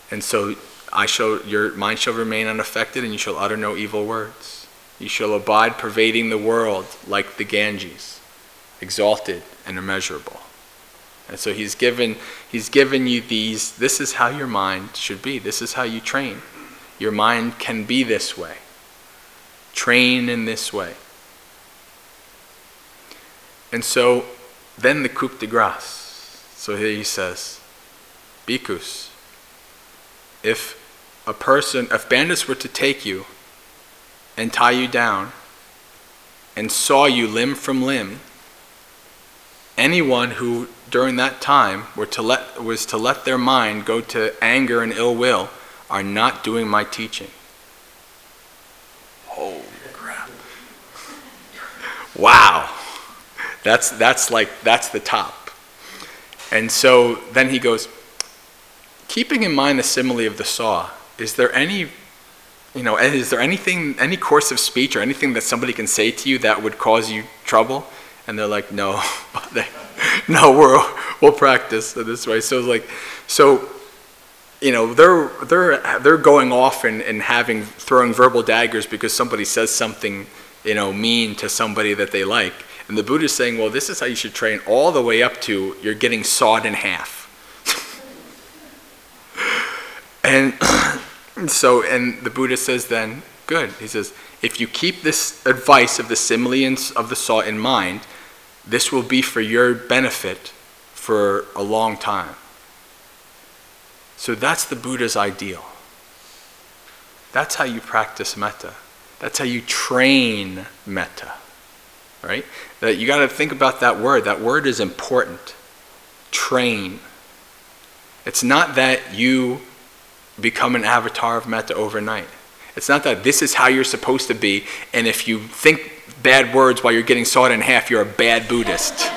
And so I shall, your mind shall remain unaffected, and you shall utter no evil words. You shall abide pervading the world like the Ganges, exalted and immeasurable. And so he's given, he's given you these, this is how your mind should be. This is how you train. Your mind can be this way. Train in this way. And so then the coup de grace. So here he says, Bhikkhus, if a person, if bandits were to take you and tie you down and saw you limb from limb, anyone who during that time were to let, was to let their mind go to anger and ill will are not doing my teaching. Holy crap. Wow. That's, that's like, that's the top. And so then he goes, keeping in mind the simile of the saw, is there any, you know, is there anything, any course of speech or anything that somebody can say to you that would cause you trouble? And they're like, no, no, we're, we'll practice this way. So like, so, you know, they're, they're, they're going off and, and having, throwing verbal daggers because somebody says something, you know, mean to somebody that they like. And the Buddha is saying, well, this is how you should train all the way up to you're getting sawed in half. And so, and the Buddha says then, good. He says, if you keep this advice of the simile of the saw in mind, this will be for your benefit for a long time. So that's the Buddha's ideal. That's how you practice metta. That's how you train metta. Right? That you got to think about that word. That word is important. Train. It's not that you become an avatar of metta overnight. It's not that this is how you're supposed to be, and if you think bad words while you're getting sawed in half, you're a bad Buddhist.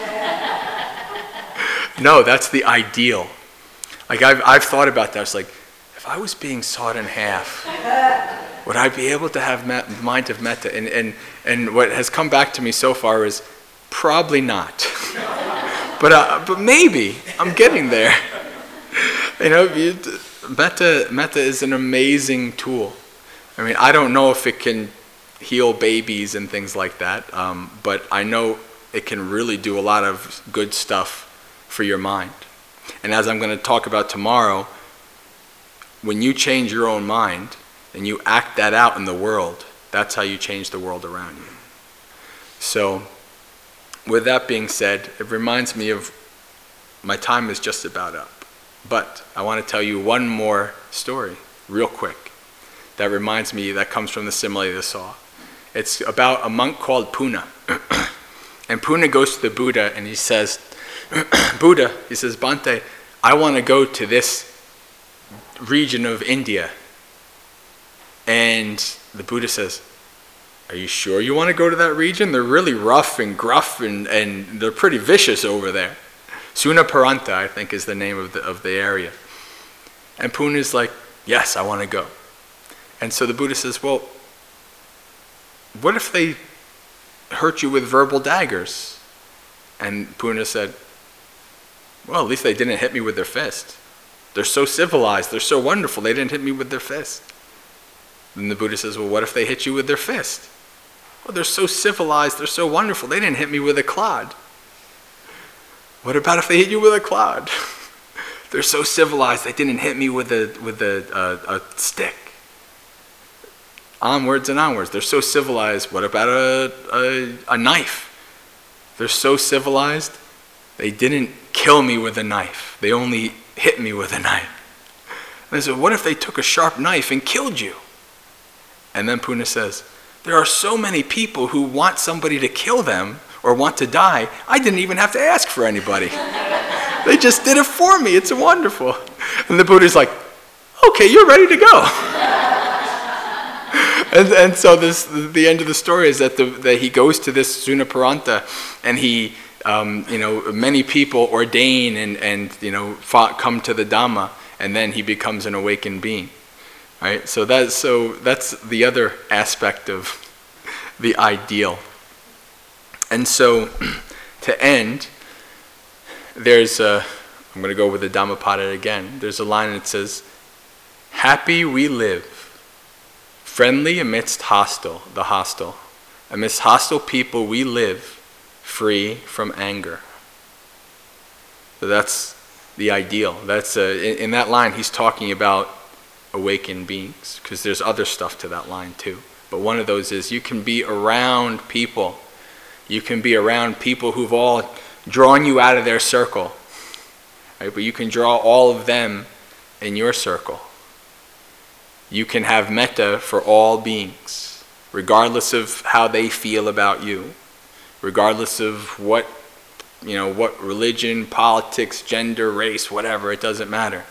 no, that's the ideal. Like, I've, I've thought about that. It's like, if I was being sawed in half, would I be able to have met, mind of metta? And, and, and what has come back to me so far is probably not. but, uh, but maybe. I'm getting there. you know, you, metta, metta is an amazing tool. I mean, I don't know if it can heal babies and things like that. Um, but I know it can really do a lot of good stuff for your mind. And as I'm going to talk about tomorrow, when you change your own mind and you act that out in the world, that's how you change the world around you. So, with that being said, it reminds me of my time is just about up. But I want to tell you one more story, real quick, that reminds me, that comes from the simile of the saw. It's about a monk called Punna. and Punna goes to the Buddha and he says, Buddha, he says, Bhante, I want to go to this region of India. And the Buddha says, Are you sure you want to go to that region? They're really rough and gruff and, and they're pretty vicious over there. Sunaparanta, I think, is the name of the, of the area. And Punna is like, Yes, I want to go. And so the Buddha says, Well, what if they hurt you with verbal daggers? And Punna said, Well, at least they didn't hit me with their fist. They're so civilized, they're so wonderful, they didn't hit me with their fist. Then the Buddha says, Well, what if they hit you with their fist? Well, they're so civilized, they're so wonderful, they didn't hit me with a clod. What about if they hit you with a cloud? They're so civilized, they didn't hit me with a, with a, a, a stick. Onwards and onwards. They're so civilized. What about a, a, a knife? They're so civilized, they didn't kill me with a knife. They only hit me with a knife. And I said, What if they took a sharp knife and killed you? And then Punna says, There are so many people who want somebody to kill them or want to die, I didn't even have to ask for anybody. they just did it for me. It's wonderful. And the Buddha's like, Okay, you're ready to go. and, and so this, the end of the story is that, the, that he goes to this Sunaparanta and he, um, you know, many people ordain and, and you know, fought, come to the Dhamma and then he becomes an awakened being. Right? So that's, so that's the other aspect of the ideal. And so to end, there's a, I'm going to go with the Dhammapada again. There's a line that says, Happy we live, friendly amidst hostile, the hostile. Amidst hostile people we live, free from anger. So that's the ideal. That's uh, in, in that line, he's talking about awakened beings because there's other stuff to that line too. But one of those is you can be around people. You can be around people who've all drawn you out of their circle. Right? But you can draw all of them in your circle. You can have metta for all beings, regardless of how they feel about you, regardless of what you know, what religion, politics, gender, race, whatever, it doesn't matter.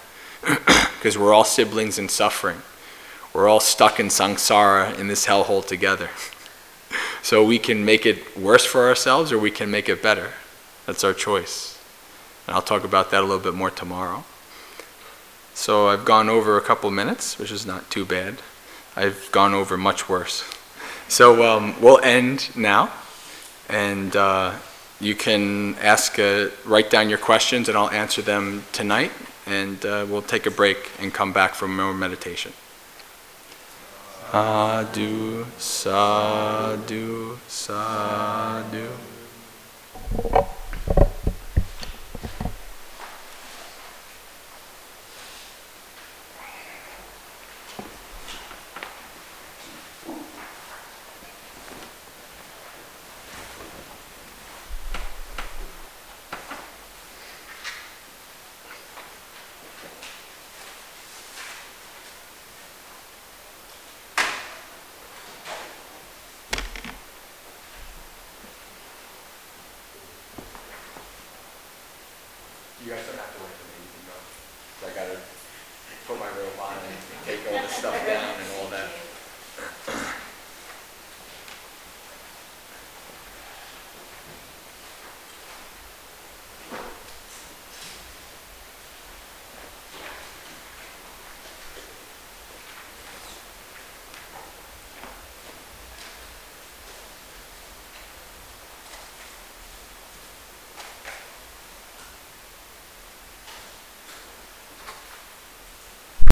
Because we're all siblings in suffering. We're all stuck in samsara in this hellhole together. so we can make it worse for ourselves or we can make it better. That's our choice. And I'll talk about that a little bit more tomorrow. So I've gone over a couple minutes, which is not too bad. I've gone over much worse. So um, we'll end now. And uh, you can ask, uh, write down your questions, and I'll answer them tonight. And uh, we'll take a break and come back for more meditation. Sadhu, sadhu, sadhu.